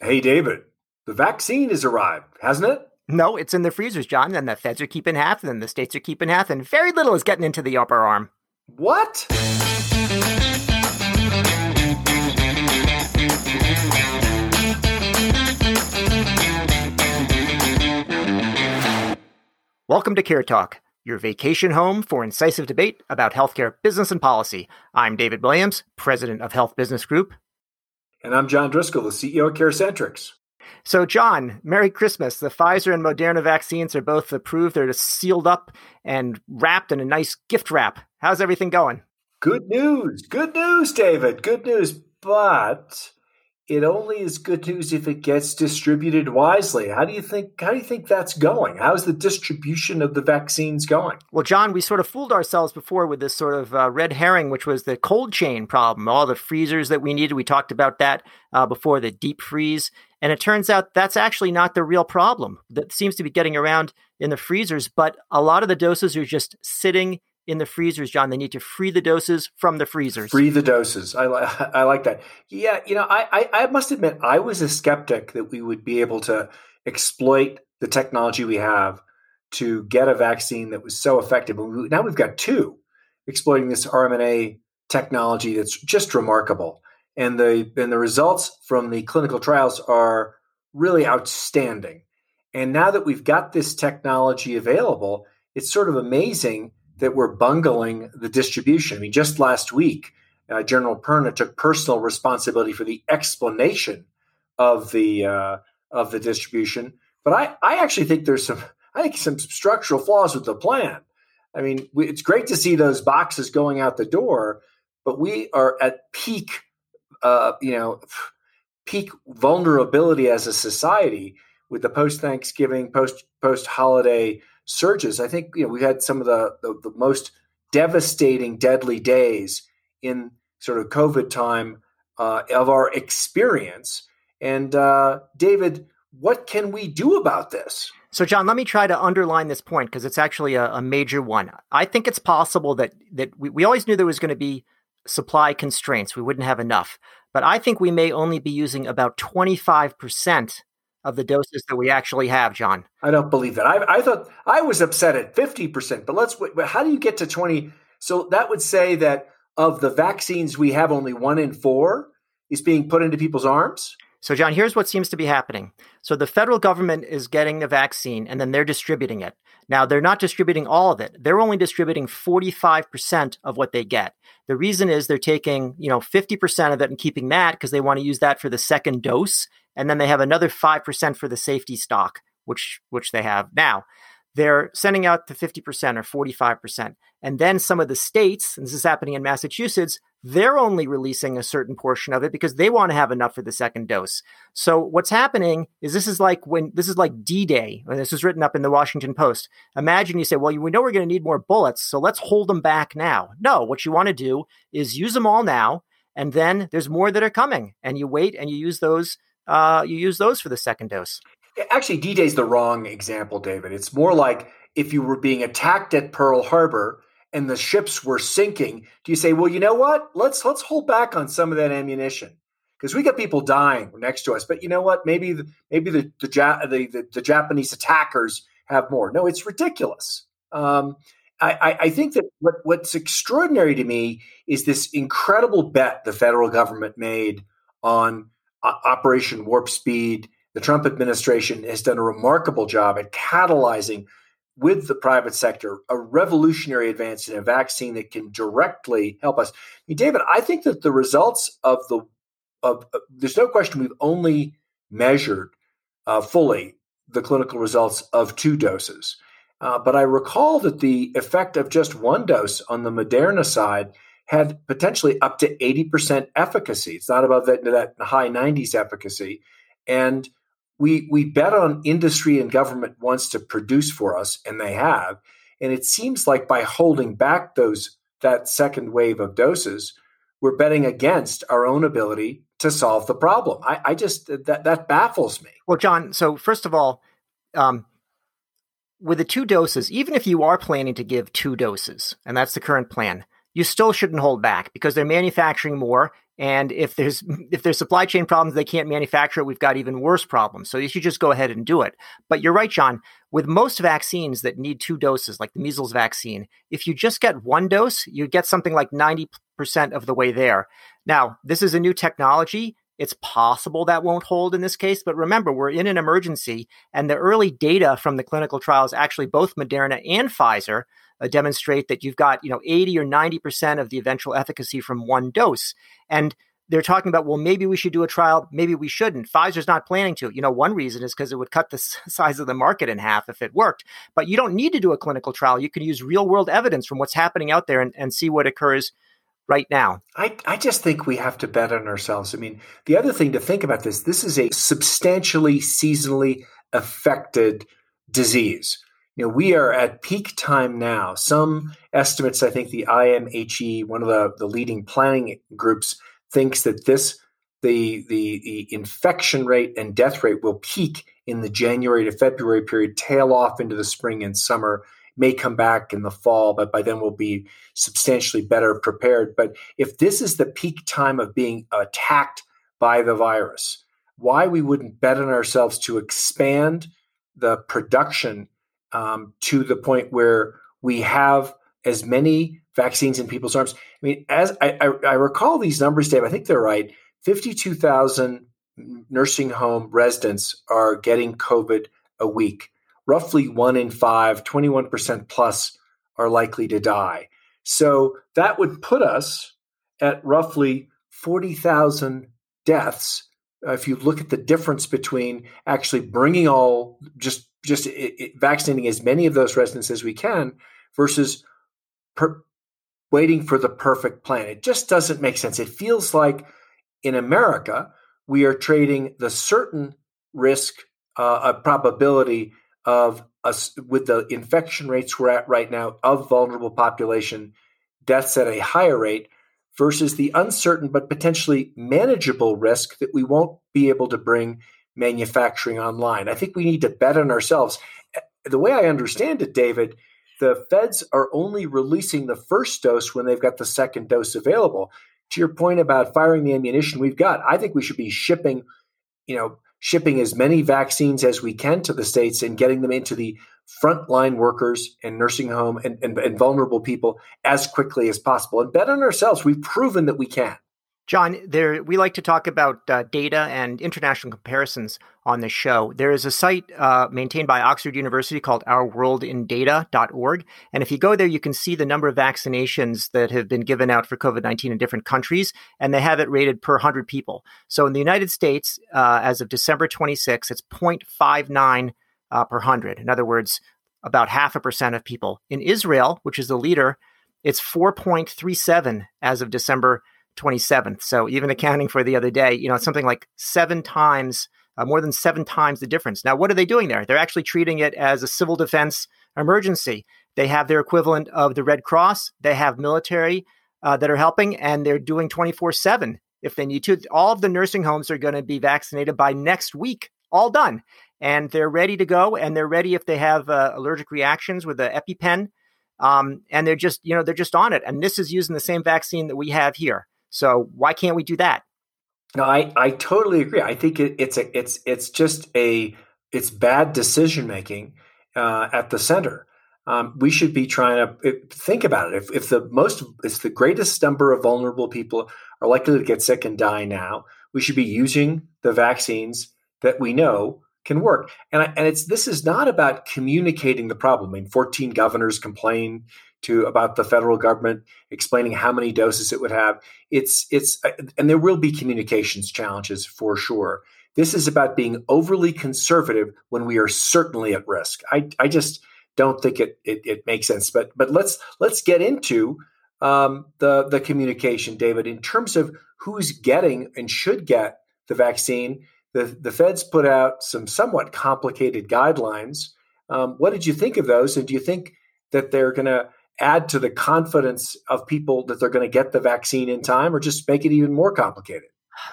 Hey, David, the vaccine has arrived, hasn't it? No, it's in the freezers, John, and the feds are keeping half, and the states are keeping half, and very little is getting into the upper arm. What? Welcome to Care Talk, your vacation home for incisive debate about healthcare business and policy. I'm David Williams, president of Health Business Group. And I'm John Driscoll, the CEO of CareCentrix. So, John, Merry Christmas. The Pfizer and Moderna vaccines are both approved. They're just sealed up and wrapped in a nice gift wrap. How's everything going? Good news. Good news, David. Good news. But it only is good news if it gets distributed wisely. How do you think how do you think that's going? How's the distribution of the vaccines going? Well, John, we sort of fooled ourselves before with this sort of uh, red herring, which was the cold chain problem. All the freezers that we needed, we talked about that uh, before, the deep freeze. And it turns out that's actually not the real problem that seems to be getting around in the freezers, but a lot of the doses are just sitting in the freezers, John. They need to free the doses from the freezers. Free the doses. I, li- I like that. Yeah, you know, I, I, I must admit, I was a skeptic that we would be able to exploit the technology we have to get a vaccine that was so effective. Now we've got two exploiting this mRNA technology that's just remarkable. And the and the results from the clinical trials are really outstanding. And now that we've got this technology available, it's sort of amazing that we're bungling the distribution. I mean, just last week, uh, General Perna took personal responsibility for the explanation of the uh, of the distribution. But I, I actually think there's some I think some structural flaws with the plan. I mean, we, it's great to see those boxes going out the door, but we are at peak, uh, you know, peak vulnerability as a society with the post Thanksgiving, post post holiday surges. I think you know we had some of the, the, the most devastating, deadly days in sort of COVID time uh, of our experience. And uh, David, what can we do about this? So, John, let me try to underline this point because it's actually a, a, major one. I think it's possible that that we, we always knew there was going to be supply constraints. We wouldn't have enough, but I think we may only be using about twenty five percent of the doses that we actually have, John. I don't believe that. I, I thought I was upset at 50%, but let's, wait. how do you get to 20? So that would say that of the vaccines we have, only one in four is being put into people's arms? So, John, here's what seems to be happening. So, the federal government is getting the vaccine and then they're distributing it. Now, they're not distributing all of it. They're only distributing 45% of what they get. The reason is they're taking, you know, 50% of it and keeping that because they want to use that for the second dose and then they have another 5% for the safety stock which which they have now. They're sending out to 50% or 45% and then some of the states and this is happening in massachusetts they're only releasing a certain portion of it because they want to have enough for the second dose. So what's happening is this is like when this is like d-day when this was written up in the washington post. Imagine you say well we know we're going to need more bullets so let's hold them back now. No what you want to do is use them all now and then there's more that are coming and you wait and you use those uh, you use those for the second dose. Actually, D Day is the wrong example, David. It's more like if you were being attacked at Pearl Harbor and the ships were sinking. Do you say, well, you know what? Let's let's hold back on some of that ammunition because we got people dying next to us. But you know what? Maybe the, maybe the the, the, the, the Japanese attackers have more. No, it's ridiculous. Um, I, I, think that what, what's extraordinary to me is this incredible bet the federal government made on Operation Warp Speed. The Trump administration has done a remarkable job at catalyzing with the private sector a revolutionary advance in a vaccine that can directly help us. I mean, David, I think that the results of the of uh, there's no question we've only measured uh, fully the clinical results of two doses. Uh, but I recall that the effect of just one dose on the Moderna side had potentially up to 80% efficacy. It's not above that, that high 90s efficacy. And we, we bet on industry and government wants to produce for us, and they have. And it seems like by holding back those that second wave of doses, we're betting against our own ability to solve the problem. I, I just that that baffles me. Well, John. So first of all, um, with the two doses, even if you are planning to give two doses, and that's the current plan, you still shouldn't hold back because they're manufacturing more. And if there's if there's supply chain problems, they can't manufacture it. We've got even worse problems. So you should just go ahead and do it. But you're right, John. With most vaccines that need two doses, like the measles vaccine, if you just get one dose, you get something like ninety percent of the way there. Now, this is a new technology. It's possible that won't hold in this case, but remember, we're in an emergency, and the early data from the clinical trials, actually both Moderna and Pfizer, uh, demonstrate that you've got you know 80 or 90 percent of the eventual efficacy from one dose, and they're talking about well maybe we should do a trial maybe we shouldn't pfizer's not planning to you know one reason is because it would cut the size of the market in half if it worked but you don't need to do a clinical trial you can use real world evidence from what's happening out there and, and see what occurs right now. I, I just think we have to bet on ourselves. I mean, the other thing to think about this this is a substantially seasonally affected disease. You know, we are at peak time now. Some estimates, I think the IMHE, one of the, the leading planning groups, thinks that this the, the the infection rate and death rate will peak in the January to February period, tail off into the spring and summer, may come back in the fall, but by then we'll be substantially better prepared. But if this is the peak time of being attacked by the virus, why we wouldn't bet on ourselves to expand the production um, to the point where we have as many vaccines in people's arms. I mean, as I, I, I recall these numbers, Dave, I think they're right. 52,000 nursing home residents are getting COVID a week roughly one in five, 21% plus, are likely to die. So that would put us at roughly 40,000 deaths. If you look at the difference between actually bringing all, just just vaccinating as many of those residents as we can versus per, waiting for the perfect plan. It just doesn't make sense. It feels like in America, we are trading the certain risk, uh, a probability of us with the infection rates we're at right now of vulnerable population, deaths at a higher rate versus the uncertain but potentially manageable risk that we won't be able to bring manufacturing online. I think we need to bet on ourselves. The way I understand it, David, the feds are only releasing the first dose when they've got the second dose available. To your point about firing the ammunition we've got, I think we should be shipping, you know, shipping as many vaccines as we can to the states and getting them into the frontline workers and nursing home and, and, and, vulnerable people as quickly as possible and bet on ourselves. We've proven that we can. John, there we like to talk about uh, data and international comparisons on the show. There is a site uh, maintained by Oxford University called OurWorldInData.org, and if you go there, you can see the number of vaccinations that have been given out for COVID nineteen in different countries, and they have it rated per hundred people. So in the United States, uh, as of December 26, it's 0.59 uh, per hundred. In other words, about half a percent of people. In Israel, which is the leader, it's 4.37 as of December 27th. So even accounting for the other day, you know, it's something like seven times, uh, more than seven times the difference. Now, what are they doing there? They're actually treating it as a civil defense emergency. They have their equivalent of the Red Cross. They have military uh, that are helping, and they're doing 24 7 if they need to. All of the nursing homes are going to be vaccinated by next week, all done. And they're ready to go, and they're ready if they have uh, allergic reactions with the EpiPen. Um, and they're just, you know, they're just on it. And this is using the same vaccine that we have here. So why can't we do that? No, I, I totally agree. I think it, it's a it's it's just a it's bad decision making uh, at the center. Um, we should be trying to think about it. If, if the most, if the greatest number of vulnerable people are likely to get sick and die now, we should be using the vaccines that we know can work. And I, and it's this is not about communicating the problem. I mean, 14 governors complain to about the federal government explaining how many doses it would have. It's it's uh, and there will be communications challenges for sure. This is about being overly conservative when we are certainly at risk. I, I just don't think it, it, it makes sense. But but let's let's get into um, the the communication, David, in terms of who's getting and should get the vaccine. The the feds put out some somewhat complicated guidelines. Um, what did you think of those? And do you think that they're going to add to the confidence of people that they're going to get the vaccine in time or just make it even more complicated?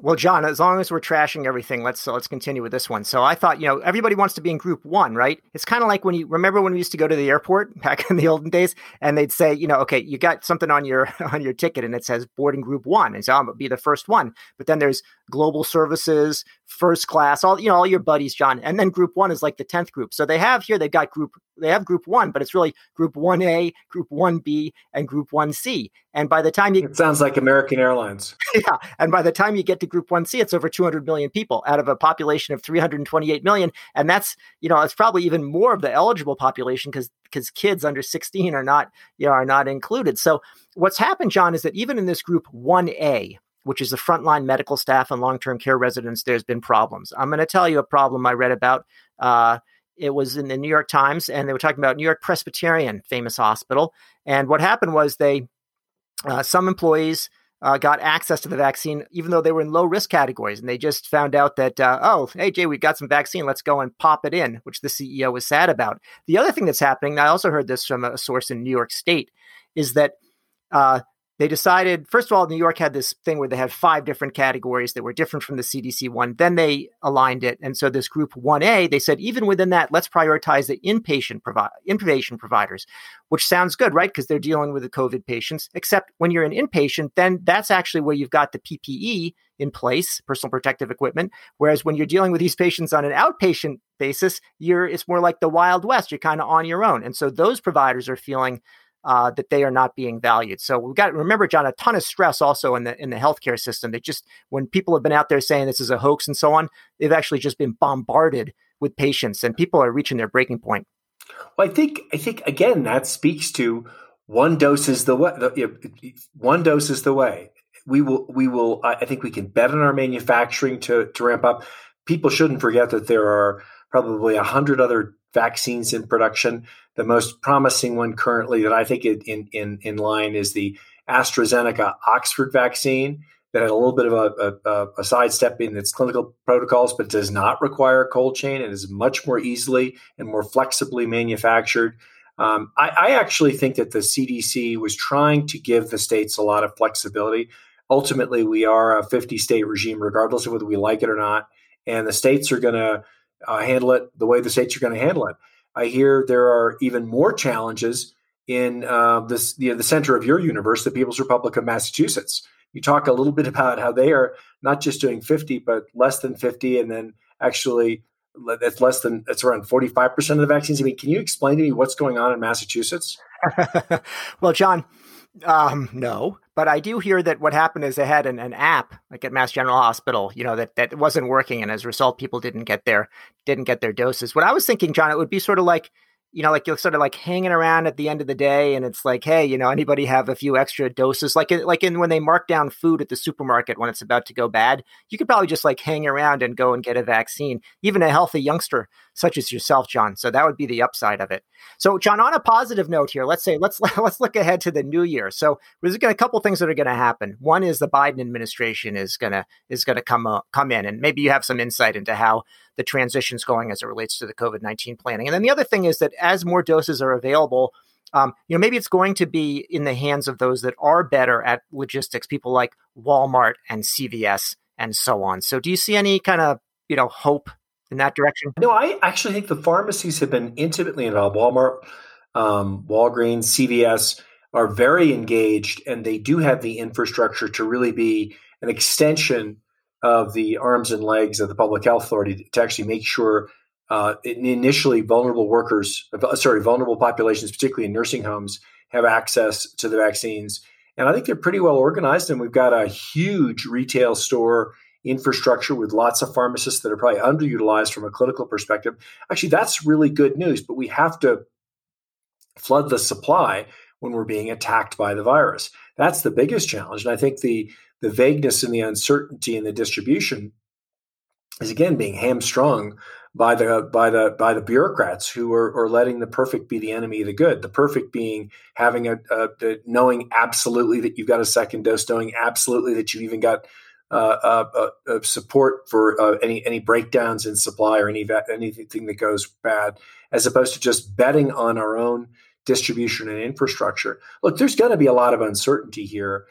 Well, John, as long as we're trashing everything, let's let's continue with this one. So I thought, you know, everybody wants to be in group one, right? It's kind of like when you remember when we used to go to the airport back in the olden days, and they'd say, you know, okay, you got something on your on your ticket, and it says boarding group one, and so I'm gonna be the first one. But then there's global services, first class, all you know, all your buddies, John, and then group one is like the tenth group. So they have here, they've got group, they have group one, but it's really group one A, group one B, and group one C. And by the time you, it sounds like American Airlines. Yeah, and by the time you get to group one C, it's over 200 million people out of a population of 328 million, and that's you know, it's probably even more of the eligible population because because kids under 16 are not you know are not included. So what's happened, John, is that even in this group 1A, which is the frontline medical staff and long term care residents, there's been problems. I'm going to tell you a problem I read about. Uh, it was in the New York Times, and they were talking about New York Presbyterian, famous hospital. And what happened was they, uh, some employees uh, got access to the vaccine, even though they were in low risk categories, and they just found out that, uh, oh, hey Jay, we've got some vaccine, let's go and pop it in, which the CEO was sad about. The other thing that's happening, I also heard this from a source in New York State, is that uh, they decided first of all new york had this thing where they had five different categories that were different from the cdc one then they aligned it and so this group 1a they said even within that let's prioritize the inpatient provi- inpatient providers which sounds good right? Because they're dealing with the covid patients except when you're an inpatient then that's actually where you've got the ppe in place personal protective equipment whereas when you're dealing with these patients on an outpatient basis you're it's more like the wild west you're kind of on your own and so those providers are feeling uh, that they are not being valued. So we've got remember, John, a ton of stress also in the in the healthcare system. That just when people have been out there saying this is a hoax and so on, they've actually just been bombarded with patients, and people are reaching their breaking point. Well, I think I think again that speaks to one dose is the way. The, one dose is the way. We will we will. I think we can bet on our manufacturing to to ramp up. People shouldn't forget that there are probably a hundred other vaccines in production. The most promising one currently that I think in in in line is the AstraZeneca Oxford vaccine that had a little bit of a, a, a sidestep in its clinical protocols, but does not require cold chain and is much more easily and more flexibly manufactured. Um, I, I, actually think that the CDC was trying to give the states a lot of flexibility. Ultimately, we are a 50 state regime, regardless of whether we like it or not. And the states are going to uh, handle it the way the states are going to handle it. I hear there are even more challenges in uh, this, you know, the center of your universe, the People's Republic of Massachusetts. You talk a little bit about how they are not just doing 50, but less than 50, and then actually it's less than it's around 45% of the vaccines. I mean, can you explain to me what's going on in Massachusetts? well, John, um, no, but I do hear that what happened is they had an, an app like at Mass General Hospital, you know, that, that wasn't working. And as a result, people didn't get their, didn't get their doses. What I was thinking, John, it would be sort of like, you know, like you're sort of like hanging around at the end of the day, and it's like, hey, you know, anybody have a few extra doses? Like, like in when they mark down food at the supermarket when it's about to go bad, you could probably just like hang around and go and get a vaccine. Even a healthy youngster such as yourself, John. So that would be the upside of it. So, John, on a positive note here, let's say let's let's look ahead to the new year. So, there's a couple things that are going to happen. One is the Biden administration is gonna is to come uh, come in, and maybe you have some insight into how the transition's going as it relates to the COVID 19 planning. And then the other thing is that as more doses are available, um, you know, maybe it's going to be in the hands of those that are better at logistics, people like Walmart and CVS and so on. So, do you see any kind of you know hope in that direction? No, I actually think the pharmacies have been intimately involved. Walmart, um, Walgreens, CVS are very engaged, and they do have the infrastructure to really be an extension of the arms and legs of the public health authority to actually make sure uh, initially vulnerable workers, sorry, vulnerable populations, particularly in nursing homes, have access to the vaccines. And I think they're pretty well organized, and we've got a huge retail store infrastructure with lots of pharmacists that are probably underutilized from a clinical perspective. Actually, that's really good news, but we have to flood the supply when we're being attacked by the virus. That's the biggest challenge. And I think the the vagueness and the uncertainty in the distribution is again being hamstrung by the by the by the bureaucrats who are, are letting the perfect be the enemy of the good. The perfect being having a, a, a knowing absolutely that you've got a second dose, knowing absolutely that you've even got uh, uh, uh, support for uh, any any breakdowns in supply or any anything that goes bad, as opposed to just betting on our own distribution and infrastructure. Look, there's going to be a lot of uncertainty here.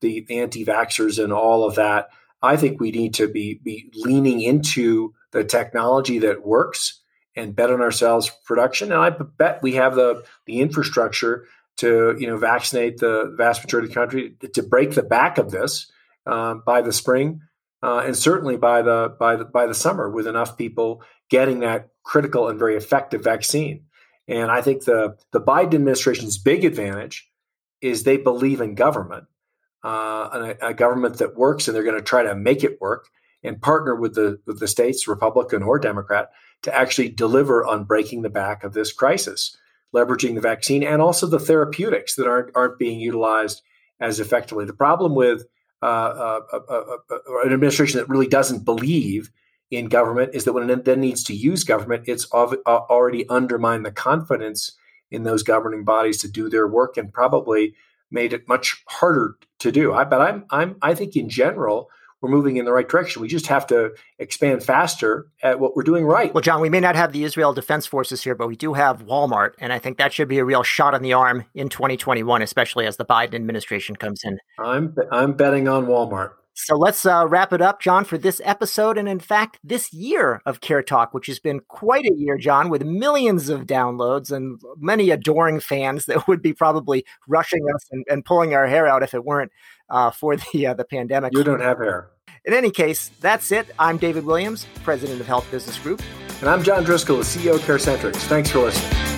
The anti-vaxxers and all of that. I think we need to be, be leaning into the technology that works and bet on ourselves production. And I bet we have the, the infrastructure to you know vaccinate the vast majority of the country to break the back of this uh, by the spring uh, and certainly by the by the by the summer with enough people getting that critical and very effective vaccine. And I think the the Biden administration's big advantage is they believe in government, uh, a, a government that works, and they're going to try to make it work and partner with the with the states, Republican or Democrat, to actually deliver on breaking the back of this crisis, leveraging the vaccine and also the therapeutics that aren't aren't being utilized as effectively. The problem with uh, uh, uh, an administration that really doesn't believe in government is that when it then needs to use government, it's already undermined the confidence in those governing bodies to do their work and probably made it much harder to do. I, but I'm, I'm, I think in general, we're moving in the right direction. We just have to expand faster at what we're doing right. Well, John, we may not have the Israel Defense Forces here, but we do have Walmart. And I think that should be a real shot on the arm in 2021, especially as the Biden administration comes in. I'm, I'm betting on Walmart. So let's uh, wrap it up, John, for this episode. And in fact, this year of Care Talk, which has been quite a year, John, with millions of downloads and many adoring fans that would be probably rushing us and, and pulling our hair out if it weren't uh, for the, uh, the pandemic. You don't have hair. In any case, that's it. I'm David Williams, president of Health Business Group. And I'm John Driscoll, the CEO of CareCentrix. Thanks for listening.